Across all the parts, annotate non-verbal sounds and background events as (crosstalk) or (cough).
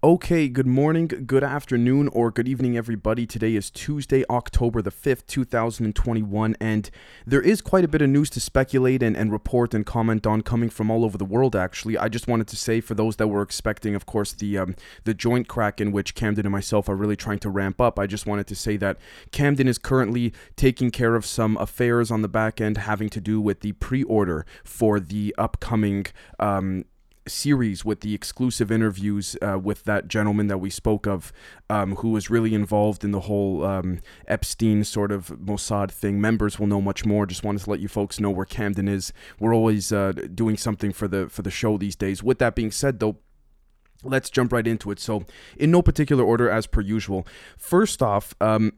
Okay, good morning, good afternoon, or good evening, everybody. Today is Tuesday, October the 5th, 2021, and there is quite a bit of news to speculate and, and report and comment on coming from all over the world, actually. I just wanted to say, for those that were expecting, of course, the, um, the joint Kraken which Camden and myself are really trying to ramp up, I just wanted to say that Camden is currently taking care of some affairs on the back end having to do with the pre order for the upcoming. Um, series with the exclusive interviews uh, with that gentleman that we spoke of, um, who was really involved in the whole um, Epstein sort of Mossad thing. Members will know much more. Just wanted to let you folks know where Camden is. We're always uh, doing something for the for the show these days. With that being said, though. Let's jump right into it. So, in no particular order, as per usual. First off, um,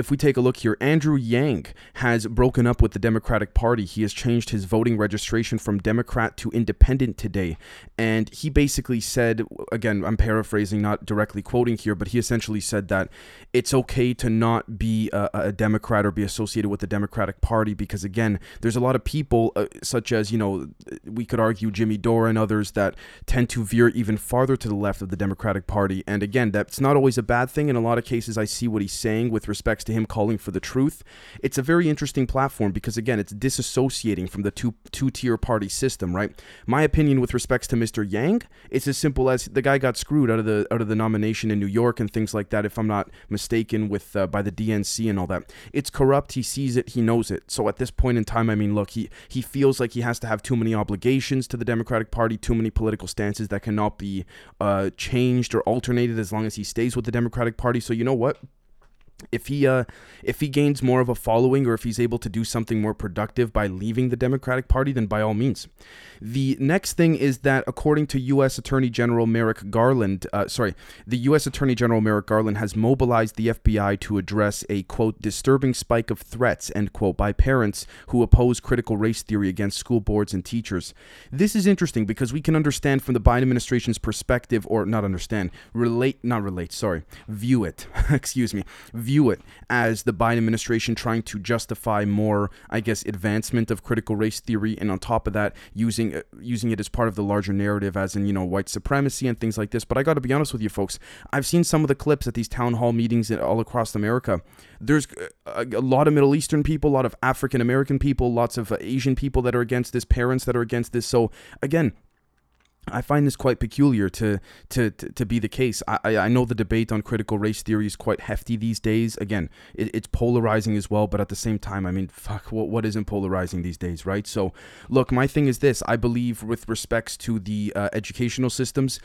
if we take a look here, Andrew Yang has broken up with the Democratic Party. He has changed his voting registration from Democrat to Independent today. And he basically said, again, I'm paraphrasing, not directly quoting here, but he essentially said that it's okay to not be a, a Democrat or be associated with the Democratic Party because, again, there's a lot of people, uh, such as, you know, we could argue Jimmy Dore and others that tend to veer even farther to the left of the Democratic Party. And again, that's not always a bad thing. In a lot of cases, I see what he's saying with respect to him calling for the truth. It's a very interesting platform because again, it's disassociating from the two two tier party system, right? My opinion with respects to Mr. Yang, it's as simple as the guy got screwed out of the out of the nomination in New York and things like that. If I'm not mistaken, with uh, by the DNC and all that, it's corrupt. He sees it. He knows it. So at this point in time, I mean, look, he he feels like he has to have too many obligations to the Democratic Party, too many political stances that cannot be uh, changed or alternated as long as he stays with the Democratic Party. So you know what? If he uh, if he gains more of a following or if he's able to do something more productive by leaving the Democratic Party, then by all means. The next thing is that according to U.S. Attorney General Merrick Garland, uh, sorry, the U.S. Attorney General Merrick Garland has mobilized the FBI to address a quote disturbing spike of threats end quote by parents who oppose critical race theory against school boards and teachers. This is interesting because we can understand from the Biden administration's perspective, or not understand, relate, not relate, sorry, view it, (laughs) excuse me, view it as the Biden administration trying to justify more, I guess, advancement of critical race theory, and on top of that, using using uh, using it as part of the larger narrative, as in you know white supremacy and things like this. But I got to be honest with you, folks. I've seen some of the clips at these town hall meetings all across America. There's a, a lot of Middle Eastern people, a lot of African American people, lots of uh, Asian people that are against this, parents that are against this. So again, I find this quite peculiar to to, to, to be the case. I, I know the debate on critical race theory is quite hefty these days. Again, it, it's polarizing as well, but at the same time, I mean, fuck, what, what isn't polarizing these days, right? So, look, my thing is this I believe, with respects to the uh, educational systems,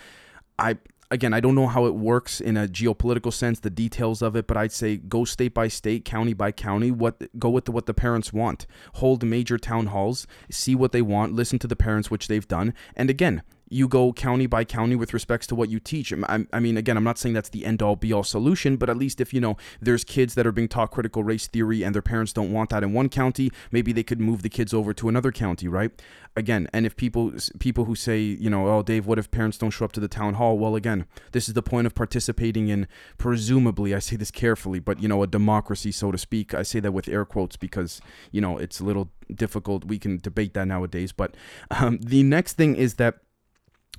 I again, I don't know how it works in a geopolitical sense, the details of it, but I'd say go state by state, county by county. What go with the, what the parents want. Hold major town halls, see what they want, listen to the parents, which they've done, and again, you go county by county with respects to what you teach. I, I, mean, again, I'm not saying that's the end all be all solution, but at least if you know there's kids that are being taught critical race theory and their parents don't want that in one county, maybe they could move the kids over to another county, right? Again, and if people people who say, you know, oh, Dave, what if parents don't show up to the town hall? Well, again, this is the point of participating in presumably, I say this carefully, but you know, a democracy, so to speak. I say that with air quotes because you know it's a little difficult. We can debate that nowadays, but um, the next thing is that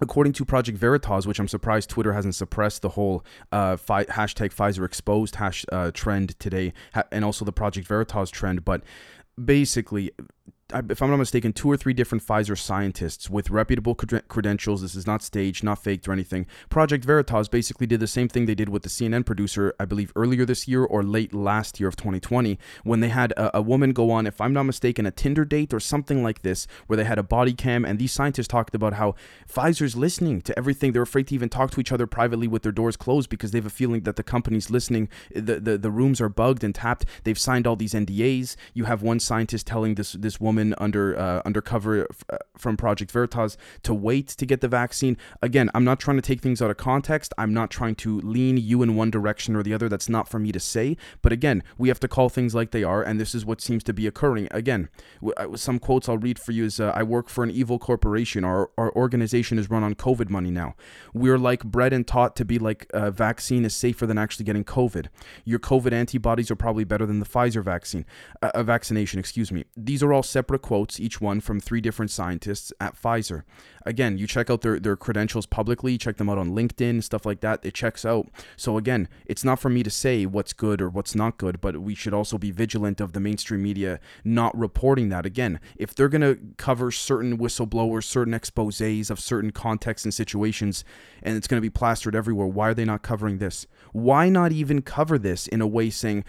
According to Project Veritas, which I'm surprised Twitter hasn't suppressed the whole uh, fi- hashtag Pfizer exposed hash uh, trend today, ha- and also the Project Veritas trend, but basically if I'm not mistaken, two or three different Pfizer scientists with reputable credentials. This is not staged, not faked or anything. Project Veritas basically did the same thing they did with the CNN producer, I believe, earlier this year or late last year of 2020, when they had a, a woman go on, if I'm not mistaken, a Tinder date or something like this, where they had a body cam. And these scientists talked about how Pfizer's listening to everything. They're afraid to even talk to each other privately with their doors closed because they have a feeling that the company's listening. The, the, the rooms are bugged and tapped. They've signed all these NDAs. You have one scientist telling this, this woman under uh, undercover f- uh, from Project Veritas to wait to get the vaccine. Again, I'm not trying to take things out of context. I'm not trying to lean you in one direction or the other. That's not for me to say. But again, we have to call things like they are, and this is what seems to be occurring. Again, w- some quotes I'll read for you is uh, I work for an evil corporation. Our, our organization is run on COVID money now. We're like bred and taught to be like a vaccine is safer than actually getting COVID. Your COVID antibodies are probably better than the Pfizer vaccine, uh, a vaccination, excuse me. These are all separate separate quotes, each one from three different scientists at Pfizer. Again, you check out their, their credentials publicly, check them out on LinkedIn, stuff like that. It checks out. So, again, it's not for me to say what's good or what's not good, but we should also be vigilant of the mainstream media not reporting that. Again, if they're going to cover certain whistleblowers, certain exposes of certain contexts and situations, and it's going to be plastered everywhere, why are they not covering this? Why not even cover this in a way saying,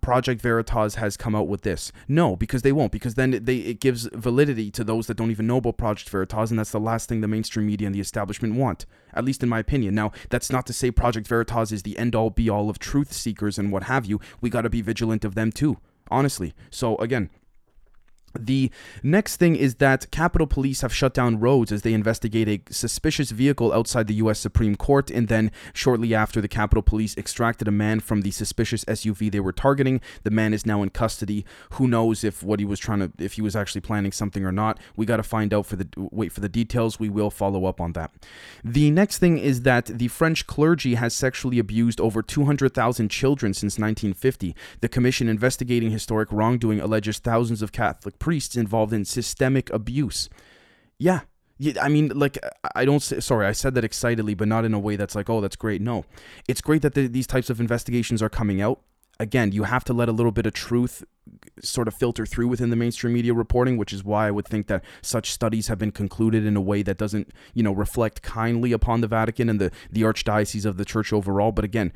Project Veritas has come out with this. No, because they won't, because then they it gives validity to those that don't even know about Project Veritas, and that's the last thing the mainstream media and the establishment want, at least in my opinion. Now, that's not to say Project Veritas is the end all be all of truth seekers and what have you. We got to be vigilant of them too, honestly. So, again, the next thing is that Capitol Police have shut down roads as they investigate a suspicious vehicle outside the U.S. Supreme Court, and then shortly after, the Capitol Police extracted a man from the suspicious SUV they were targeting. The man is now in custody. Who knows if what he was trying to, if he was actually planning something or not? We got to find out for the wait for the details. We will follow up on that. The next thing is that the French clergy has sexually abused over 200,000 children since 1950. The commission investigating historic wrongdoing alleges thousands of Catholic priests involved in systemic abuse. Yeah. I mean, like, I don't say, sorry, I said that excitedly, but not in a way that's like, oh, that's great. No, it's great that the, these types of investigations are coming out. Again, you have to let a little bit of truth sort of filter through within the mainstream media reporting, which is why I would think that such studies have been concluded in a way that doesn't, you know, reflect kindly upon the Vatican and the, the archdiocese of the church overall. But again,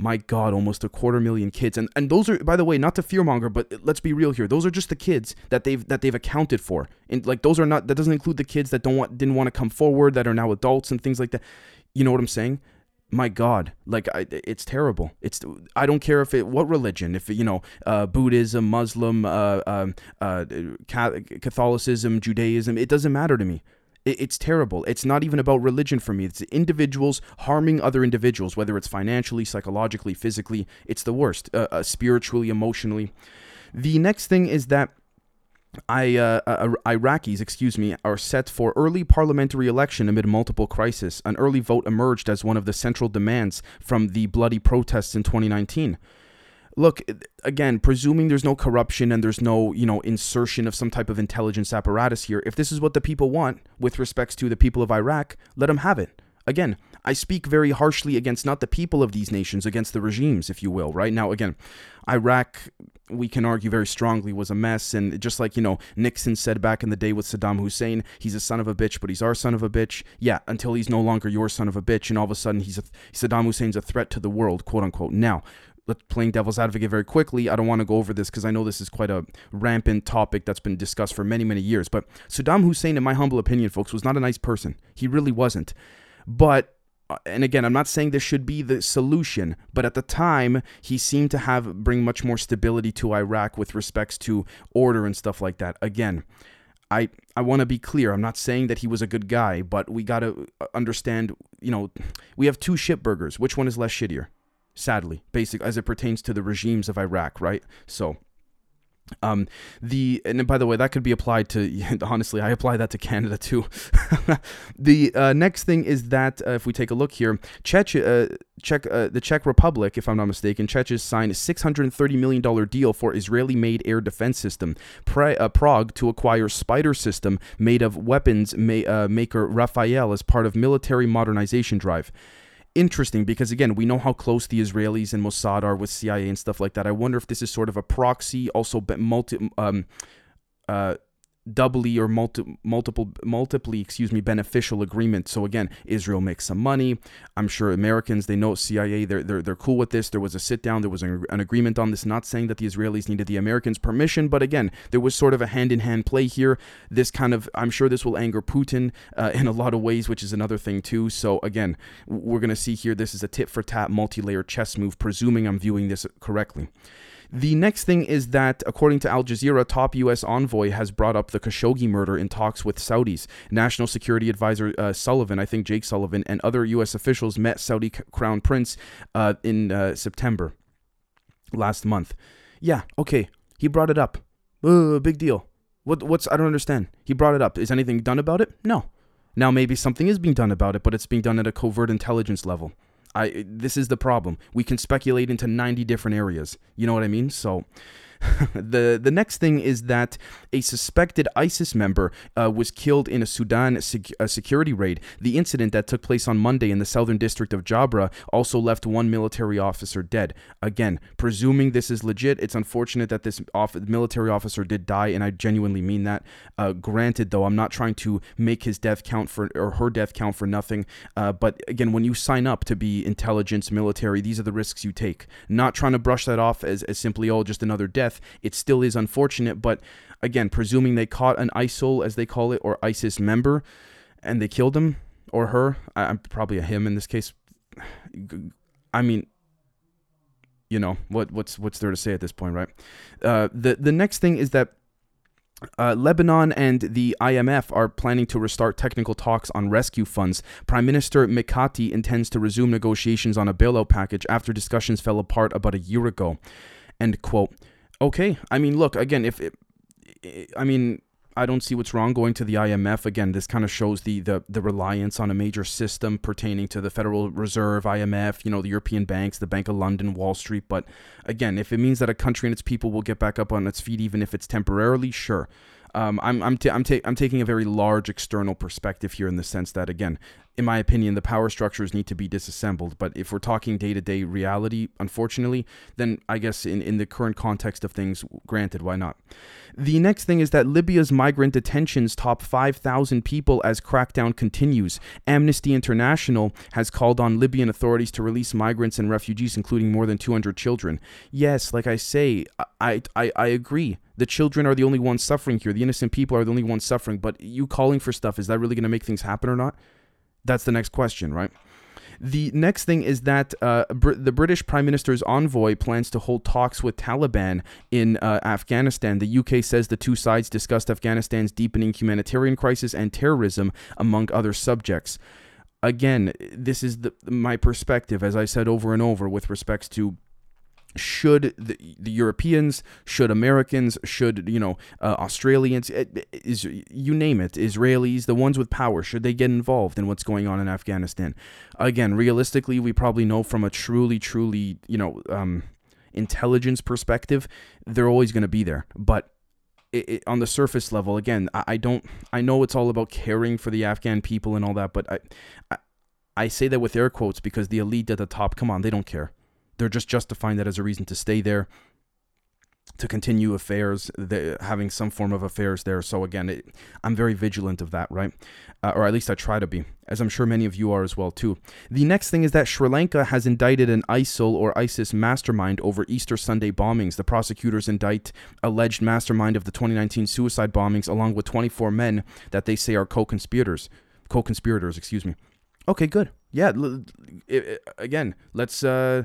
my god almost a quarter million kids. And and those are by the way not to fearmonger but let's be real here. Those are just the kids that they've that they've accounted for. And like those are not that doesn't include the kids that don't want didn't want to come forward that are now adults and things like that. You know what i'm saying? My god like I, it's terrible. It's i don't care if it what religion if you know uh, buddhism muslim uh, um, uh, catholicism judaism it doesn't matter to me it's terrible. It's not even about religion for me. It's individuals harming other individuals, whether it's financially, psychologically, physically. It's the worst, uh, uh, spiritually, emotionally. The next thing is that I, uh, uh, Iraqis, excuse me, are set for early parliamentary election amid multiple crises. An early vote emerged as one of the central demands from the bloody protests in 2019 look again presuming there's no corruption and there's no you know insertion of some type of intelligence apparatus here if this is what the people want with respects to the people of iraq let them have it. Again i speak very harshly against not the people of these nations against the regimes if you will right? Now again iraq we can argue very strongly was a mess and just like you know nixon said back in the day with saddam hussein he's a son of a bitch but he's our son of a bitch. Yeah until he's no longer your son of a bitch and all of a sudden he's a saddam hussein's a threat to the world quote unquote. Now playing devil's advocate very quickly, I don't want to go over this because I know this is quite a rampant topic that's been discussed for many, many years. But Saddam Hussein, in my humble opinion, folks, was not a nice person. He really wasn't. But uh, and again, I'm not saying this should be the solution, but at the time, he seemed to have bring much more stability to Iraq with respects to order and stuff like that. Again, I I want to be clear. I'm not saying that he was a good guy, but we got to uh, understand, you know, we have two ship burgers. Which one is less shittier? Sadly, basic as it pertains to the regimes of Iraq, right? So um, the and by the way, that could be applied to. (laughs) Honestly, I apply that to Canada too. (laughs) the uh, next thing is that uh, if we take a look here, Czech, uh, Czech, uh, the Czech Republic, if I'm not mistaken, Czech has signed a 630 million dollar deal for Israeli-made air defense system. Pra- uh, Prague to acquire SPYDER system made of weapons ma- uh, maker Rafael as part of military modernization drive interesting because again we know how close the Israelis and Mossad are with CIA and stuff like that. I wonder if this is sort of a proxy, also but multi, um, uh, doubly or multi, multiple multiply excuse me beneficial agreement. So again israel makes some money. I'm sure americans they know cia they're, they're, they're cool with this. There was a sit down there was an, an agreement on this. Not saying that the israelis needed the americans permission but again there was sort of a hand-in-hand play here. This kind of i'm sure this will anger putin uh, in a lot of ways which is another thing too. So again we're going to see here this is a tit for tat multi-layer chess move presuming i'm viewing this correctly the next thing is that, according to Al Jazeera, top U.S. envoy has brought up the Khashoggi murder in talks with Saudis. National Security Advisor uh, Sullivan, I think Jake Sullivan, and other U.S. officials met Saudi Crown Prince uh, in uh, September last month. Yeah, okay, he brought it up. Big deal. What? What's? I don't understand. He brought it up. Is anything done about it? No. Now maybe something is being done about it, but it's being done at a covert intelligence level. I this is the problem. We can speculate into 90 different areas. You know what I mean? So (laughs) the the next thing is that a suspected ISIS member uh, was killed in a Sudan sec- a security raid. The incident that took place on Monday in the southern district of Jabra also left one military officer dead. Again, presuming this is legit, it's unfortunate that this off- military officer did die, and I genuinely mean that. Uh, granted, though, I'm not trying to make his death count for or her death count for nothing. Uh, but again, when you sign up to be intelligence, military, these are the risks you take. Not trying to brush that off as, as simply, oh, just another death. It still is unfortunate, but again, presuming they caught an ISIL, as they call it, or ISIS member, and they killed him or her, I'm probably a him in this case. I mean, you know what what's what's there to say at this point, right? Uh, the the next thing is that uh, Lebanon and the IMF are planning to restart technical talks on rescue funds. Prime Minister Mikati intends to resume negotiations on a bailout package after discussions fell apart about a year ago. End quote. Okay, I mean, look again. If it, I mean, I don't see what's wrong going to the IMF again. This kind of shows the, the the reliance on a major system pertaining to the Federal Reserve, IMF, you know, the European banks, the Bank of London, Wall Street. But again, if it means that a country and its people will get back up on its feet, even if it's temporarily, sure. Um, I'm I'm I'm, ta- I'm taking a very large external perspective here in the sense that again, in my opinion, the power structures need to be disassembled. But if we're talking day to day reality, unfortunately, then I guess in, in the current context of things, granted, why not? The next thing is that Libya's migrant detentions top 5,000 people as crackdown continues. Amnesty International has called on Libyan authorities to release migrants and refugees, including more than 200 children. Yes, like I say, I, I, I agree. The children are the only ones suffering here. The innocent people are the only ones suffering. But you calling for stuff, is that really going to make things happen or not? That's the next question, right? The next thing is that uh, Br- the British Prime Minister's envoy plans to hold talks with Taliban in uh, Afghanistan. The UK says the two sides discussed Afghanistan's deepening humanitarian crisis and terrorism, among other subjects. Again, this is the, my perspective, as I said over and over, with respects to should the, the Europeans, should Americans, should you know uh, Australians, is you name it, Israelis, the ones with power, should they get involved in what's going on in Afghanistan? Again, realistically, we probably know from a truly, truly you know um, intelligence perspective, they're always going to be there, but. It, it, on the surface level, again, I, I, don't. I know it's all about caring for the Afghan people and all that, but I, I, I say that with air quotes because the elite at the top, come on, they don't care they're just justifying that as a reason to stay there to continue affairs, having some form of affairs there. So again, it, I'm very vigilant of that, right? Uh, or at least I try to be, as I'm sure many of you are as well too. The next thing is that Sri Lanka has indicted an ISIL or ISIS mastermind over Easter Sunday bombings. The prosecutors indict alleged mastermind of the 2019 suicide bombings, along with 24 men that they say are co-conspirators. Co-conspirators, excuse me. Okay, good. Yeah. L- it, again, let's. Uh,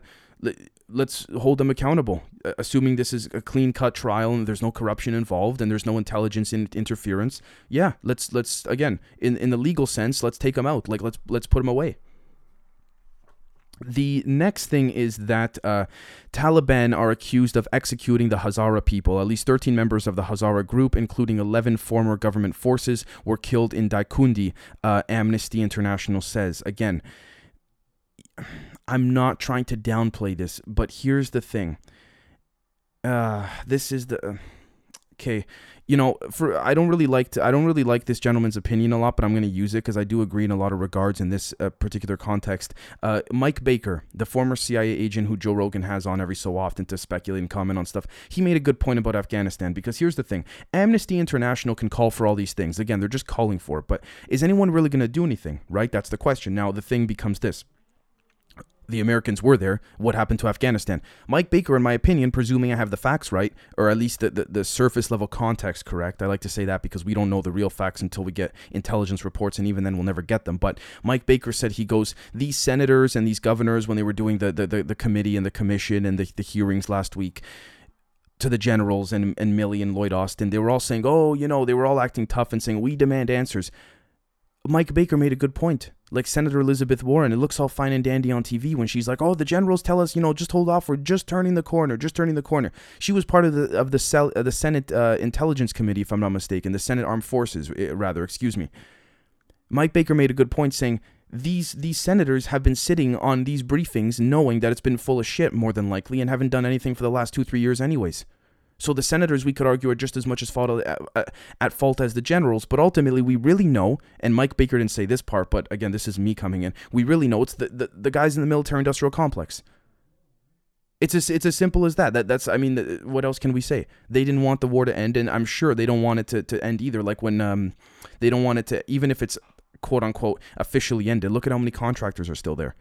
let's hold them accountable assuming this is a clean cut trial and there's no corruption involved and there's no intelligence in interference yeah let's let's again in in the legal sense let's take them out like let's let's put them away the next thing is that uh, Taliban are accused of executing the Hazara people. At least 13 members of the Hazara group, including 11 former government forces, were killed in Daikundi, uh, Amnesty International says. Again, I'm not trying to downplay this, but here's the thing. Uh, this is the okay. You know, for I don't really like to. I don't really like this gentleman's opinion a lot, but I'm going to use it because I do agree in a lot of regards in this uh, particular context. Uh, Mike Baker, the former CIA agent who Joe Rogan has on every so often to speculate and comment on stuff, he made a good point about Afghanistan because here's the thing: Amnesty International can call for all these things. Again, they're just calling for it, but is anyone really going to do anything? Right? That's the question. Now the thing becomes this the Americans were there, what happened to Afghanistan. Mike Baker, in my opinion, presuming I have the facts right, or at least the, the, the, surface level context correct, I like to say that because we don't know the real facts until we get intelligence reports, and even then we'll never get them. But Mike Baker said he goes, these senators and these governors, when they were doing the, the, the, the committee and the commission and the, the hearings last week, to the generals and, and Milley and Lloyd Austin, they were all saying, oh, you know, they were all acting tough and saying, we demand answers. Mike Baker made a good point like Senator Elizabeth Warren. It looks all fine and dandy on TV when she's like, "Oh, the generals tell us, you know, just hold off. We're just turning the corner, just turning the corner." She was part of the of the cell, uh, the Senate uh, Intelligence Committee, if I'm not mistaken, the Senate Armed Forces, uh, rather. Excuse me. Mike Baker made a good point saying these these senators have been sitting on these briefings knowing that it's been full of shit more than likely and haven't done anything for the last two three years anyways. So the senators, we could argue, are just as much as fault at, uh, at fault as the generals. But ultimately, we really know, and Mike Baker didn't say this part, but again, this is me coming in. We really know it's the, the, the guys in the military-industrial complex. It's as it's as simple as that. That that's I mean, what else can we say? They didn't want the war to end, and I'm sure they don't want it to, to end either. Like when um, they don't want it to, even if it's quote unquote officially ended. Look at how many contractors are still there.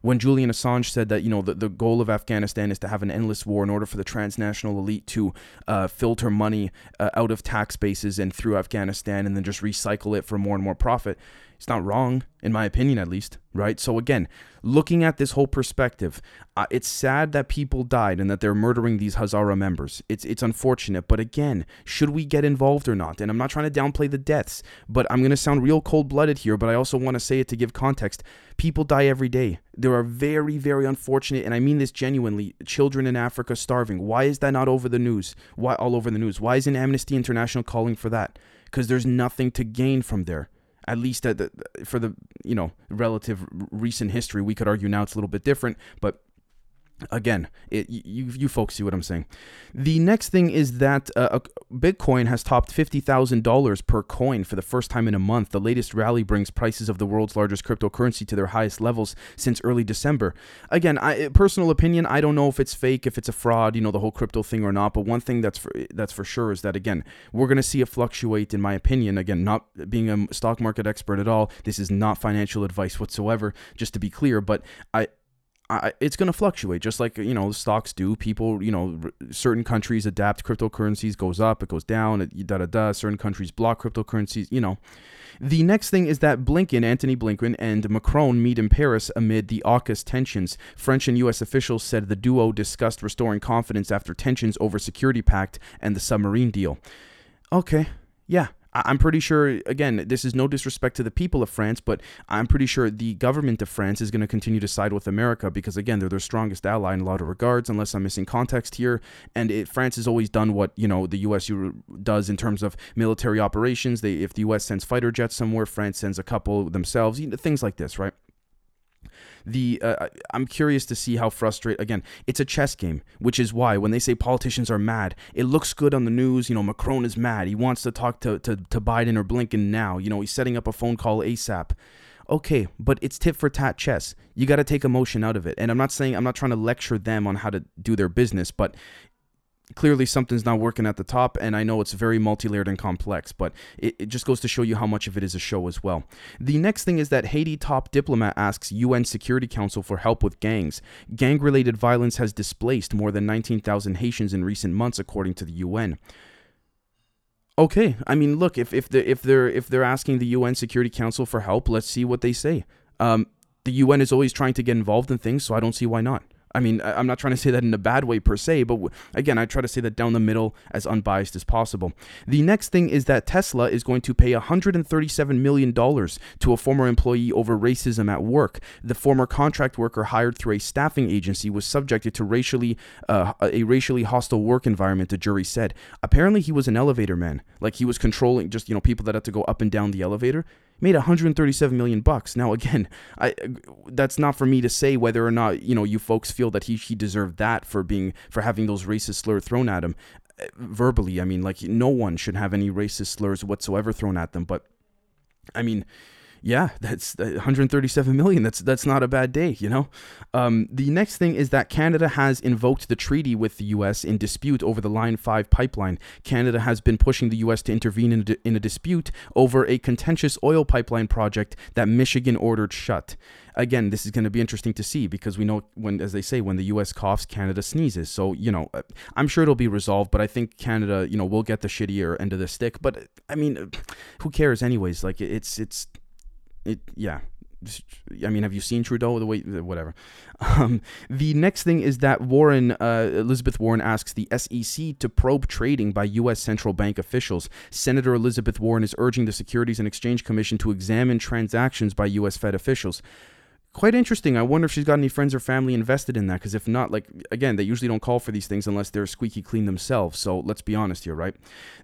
When Julian Assange said that you know the, the goal of Afghanistan is to have an endless war in order for the transnational elite to uh, filter money uh, out of tax bases and through Afghanistan and then just recycle it for more and more profit, it's not wrong, in my opinion at least, right? So, again, looking at this whole perspective, uh, it's sad that people died and that they're murdering these Hazara members. It's, it's unfortunate, but again, should we get involved or not? And I'm not trying to downplay the deaths, but I'm going to sound real cold blooded here, but I also want to say it to give context. People die every day. There are very, very unfortunate, and I mean this genuinely, children in Africa starving. Why is that not over the news? Why all over the news? Why isn't Amnesty International calling for that? Because there's nothing to gain from there at least uh, at the, for the you know relative recent history. We could argue now it's a little bit different, but again it, you you folks see what i'm saying. The next thing is that uh, bitcoin has topped $50000 per coin for the first time in a month. The latest rally brings prices of the world's largest cryptocurrency to their highest levels since early december. Again I, personal opinion i don't know if it's fake if it's a fraud you know the whole crypto thing or not but one thing that's for that's for sure is that again we're going to see it fluctuate in my opinion. Again not being a stock market expert at all this is not financial advice whatsoever just to be clear but i I, it's going to fluctuate just like you know stocks do people you know certain countries adapt cryptocurrencies goes up it goes down da da da certain countries block cryptocurrencies you know the next thing is that Blinken, Antony Blinken, and Macron meet in Paris amid the AUKUS tensions. French and U.S. officials said the duo discussed restoring confidence after tensions over security pact and the submarine deal. Okay, yeah, I'm pretty sure, again, this is no disrespect to the people of France, but I'm pretty sure the government of France is going to continue to side with America because, again, they're their strongest ally in a lot of regards, unless I'm missing context here. And it, France has always done what, you know, the U.S. does in terms of military operations. They, if the U.S. sends fighter jets somewhere, France sends a couple themselves, things like this, right? The uh, I'm curious to see how frustrated again it's a chess game which is why when they say politicians are mad it looks good on the news you know Macron is mad he wants to talk to, to, to Biden or Blinken now you know he's setting up a phone call ASAP okay but it's tit for tat chess. You got to take emotion out of it. And I'm not saying I'm not trying to lecture them on how to do their business but clearly something's not working at the top and i know it's very multi-layered and complex but it, it, just goes to show you how much of it is a show as well. The next thing is that haiti top diplomat asks un security council for help with gangs. Gang-related violence has displaced more than 19000 haitians in recent months according to the un okay i mean look if, if, the, if they're if they're asking the un security council for help let's see what they say. Um, the un is always trying to get involved in things so i don't see why not I mean, I'm not trying to say that in a bad way per se, but again, I try to say that down the middle as unbiased as possible. The next thing is that Tesla is going to pay $137 million to a former employee over racism at work. The former contract worker hired through a staffing agency was subjected to racially uh, a racially hostile work environment, the jury said. Apparently, he was an elevator man. Like he was controlling just, you know, people that had to go up and down the elevator made 137 million bucks. Now again, I that's not for me to say whether or not, you know, you folks feel that he he deserved that for being for having those racist slurs thrown at him uh, verbally. I mean, like no one should have any racist slurs whatsoever thrown at them, but I mean, yeah, that's 137 million. That's that's not a bad day, you know. Um, the next thing is that Canada has invoked the treaty with the U.S. in dispute over the Line Five pipeline. Canada has been pushing the U.S. to intervene in a, in a dispute over a contentious oil pipeline project that Michigan ordered shut. Again, this is going to be interesting to see because we know when, as they say, when the U.S. coughs, Canada sneezes. So you know, uh, I'm sure it'll be resolved, but I think Canada, you know, will get the shittier end of the stick. But I mean, who cares, anyways? Like it's it's it yeah I mean, have you seen Trudeau? The way, whatever. Um, the next thing is that Warren, uh, Elizabeth Warren, asks the SEC to probe trading by U.S. central bank officials. Senator Elizabeth Warren is urging the Securities and Exchange Commission to examine transactions by U.S. Fed officials. Quite interesting. I wonder if she's got any friends or family invested in that. Because if not, like again, they usually don't call for these things unless they're squeaky clean themselves. So let's be honest here, right?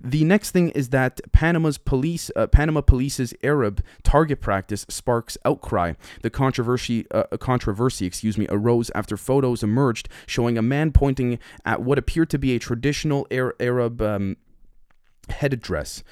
The next thing is that Panama's police, uh, Panama Police's Arab target practice sparks outcry. The controversy, uh, controversy, excuse me, arose after photos emerged showing a man pointing at what appeared to be a traditional Arab um, headdress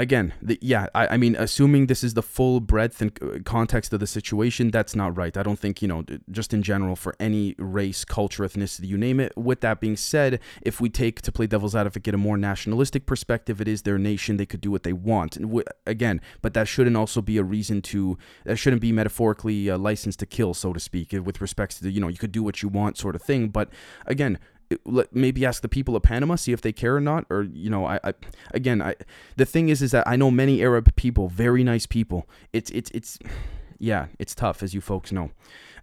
again, the, yeah, I, I, mean, assuming this is the full breadth and uh, context of the situation, that's not right. I don't think, you know, just in general for any race, culture, ethnicity, you name it. With that being said, if we take to play devil's advocate a more nationalistic perspective, it is their nation. They could do what they want. W- again, but that shouldn't also be a reason to, that shouldn't be metaphorically a license to kill, so to speak, with respects to, the, you know, you could do what you want sort of thing. But again, maybe ask the people of Panama, see if they care or not. Or you know, I, I again, I the thing is, is that I know many Arab people, very nice people. It's it's it's yeah, it's tough as you folks know.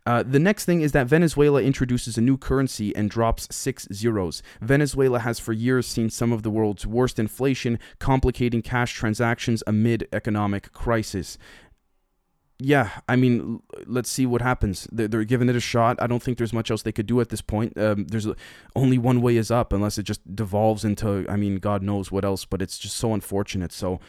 Uh, the next thing is that Venezuela introduces a new currency and drops six zeros. Venezuela has for years seen some of the world's worst inflation, complicating cash transactions amid economic crisis yeah, I mean, let's see what happens. They're, they're, giving it a shot. I don't think there's much else they could do at this point. Um, there's a, only one way is up, unless it just devolves into, I mean, God knows what else. But it's just so unfortunate. So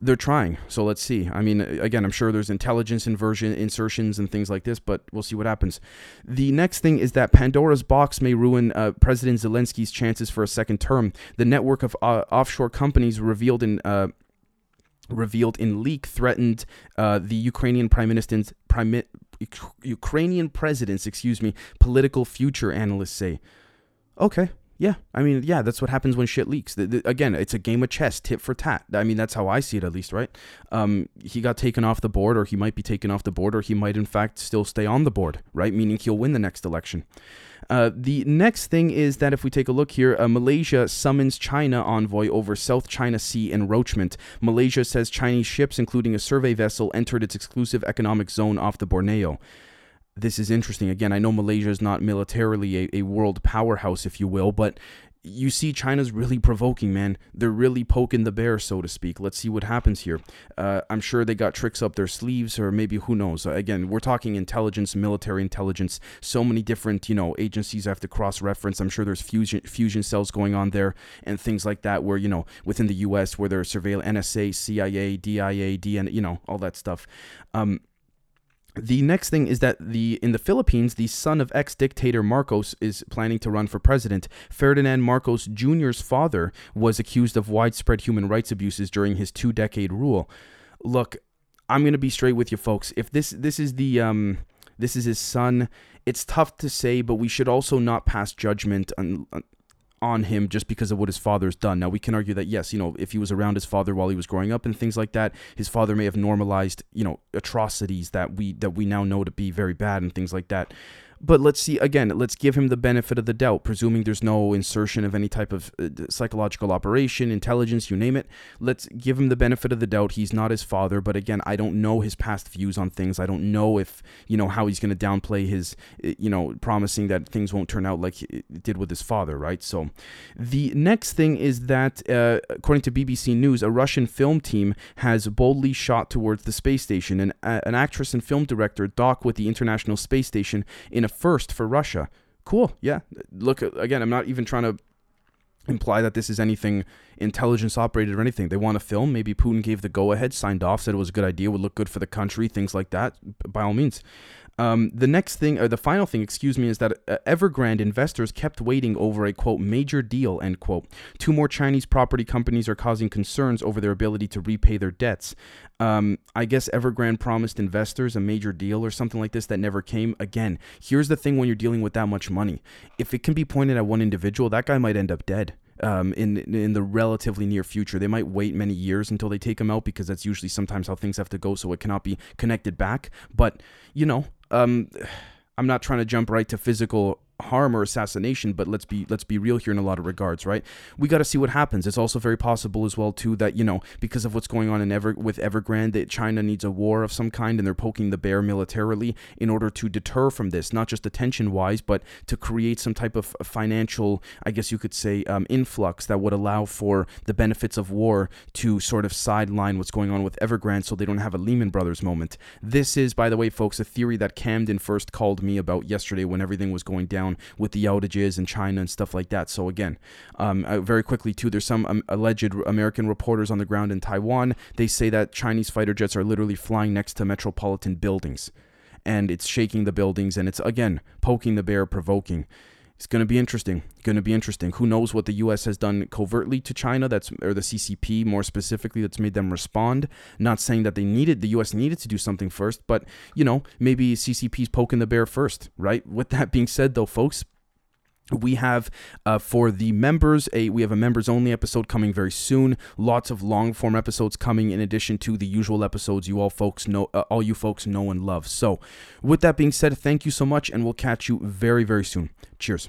they're trying. So let's see. I mean, again, I'm sure there's intelligence inversion insertions and things like this, but we'll see what happens. The next thing is that Pandora's box may ruin uh, President Zelensky's chances for a second term. The network of uh, offshore companies revealed in. Uh, revealed in leak threatened uh, the Ukrainian prime minister's prime, Ukrainian president's excuse me political future analysts say. Okay yeah I mean yeah that's what happens when shit leaks. The, the, again it's a game of chess tit for tat. I mean that's how I see it at least right? Um, he got taken off the board or he might be taken off the board or he might in fact still stay on the board right? Meaning he'll win the next election uh, the next thing is that if we take a look here, uh, Malaysia summons China envoy over South China Sea encroachment. Malaysia says Chinese ships, including a survey vessel, entered its exclusive economic zone off the Borneo. This is interesting. Again, I know Malaysia is not militarily a, a world powerhouse, if you will, but you see China's really provoking, man. They're really poking the bear, so to speak. Let's see what happens here. Uh, I'm sure they got tricks up their sleeves, or maybe who knows. Again, we're talking intelligence, military intelligence. So many different, you know, agencies have to cross-reference. I'm sure there's fusion fusion cells going on there and things like that. Where you know, within the U.S., where there's surveillance, NSA, CIA, DIA, DN, you know, all that stuff. Um, the next thing is that the in the Philippines, the son of ex-dictator Marcos is planning to run for president. Ferdinand Marcos Jr.'s father was accused of widespread human rights abuses during his two-decade rule. Look, I'm gonna be straight with you, folks. If this this is the um this is his son, it's tough to say, but we should also not pass judgment on, on him just because of what his father's done. Now we can argue that yes, you know, if he was around his father while he was growing up and things like that, his father may have normalized, you know, atrocities that we that we now know to be very bad and things like that. But let's see again. Let's give him the benefit of the doubt, presuming there's no insertion of any type of uh, psychological operation, intelligence, you name it. Let's give him the benefit of the doubt. He's not his father, but again, I don't know his past views on things. I don't know if you know how he's going to downplay his, uh, you know, promising that things won't turn out like it did with his father, right? So, the next thing is that, uh, according to BBC News, a Russian film team has boldly shot towards the space station. and uh, an actress and film director dock with the International Space Station in a a first for Russia. Cool. Yeah. Look, again, I'm not even trying to imply that this is anything intelligence operated or anything. They want to film. Maybe Putin gave the go ahead, signed off, said it was a good idea, would look good for the country, things like that. By all means. Um, the next thing, or the final thing, excuse me, is that uh, Evergrande investors kept waiting over a quote major deal end quote. Two more Chinese property companies are causing concerns over their ability to repay their debts. Um, I guess Evergrande promised investors a major deal or something like this that never came. Again, here's the thing: when you're dealing with that much money, if it can be pointed at one individual, that guy might end up dead um, in in the relatively near future. They might wait many years until they take them out because that's usually sometimes how things have to go, so it cannot be connected back. But you know, um, (sighs) I'm not trying to jump right to physical harm or assassination, but let's be let's be real here in a lot of regards, right? We got to see what happens. It's also very possible as well too that you know because of what's going on in Ever with Evergrande, that China needs a war of some kind, and they're poking the bear militarily in order to deter from this, not just attention wise, but to create some type of financial, I guess you could say, um, influx that would allow for the benefits of war to sort of sideline what's going on with Evergrande, so they don't have a Lehman Brothers moment. This is, by the way, folks, a theory that Camden first called me about yesterday when everything was going down with the outages in China and stuff like that. So again, um, uh, very quickly too, there's some um, alleged American reporters on the ground in Taiwan. They say that Chinese fighter jets are literally flying next to metropolitan buildings, and it's shaking the buildings, and it's again poking the bear, provoking it's going to be interesting. Going to be interesting. Who knows what the U.S. has done covertly to China? That's or the CCP more specifically. That's made them respond. Not saying that they needed the U.S. needed to do something first, but you know maybe CCP's poking the bear first, right? With that being said, though, folks, we have uh, for the members a we have a members only episode coming very soon. Lots of long form episodes coming in addition to the usual episodes you all folks know uh, all you folks know and love. So with that being said thank you so much and we'll catch you very very soon. Cheers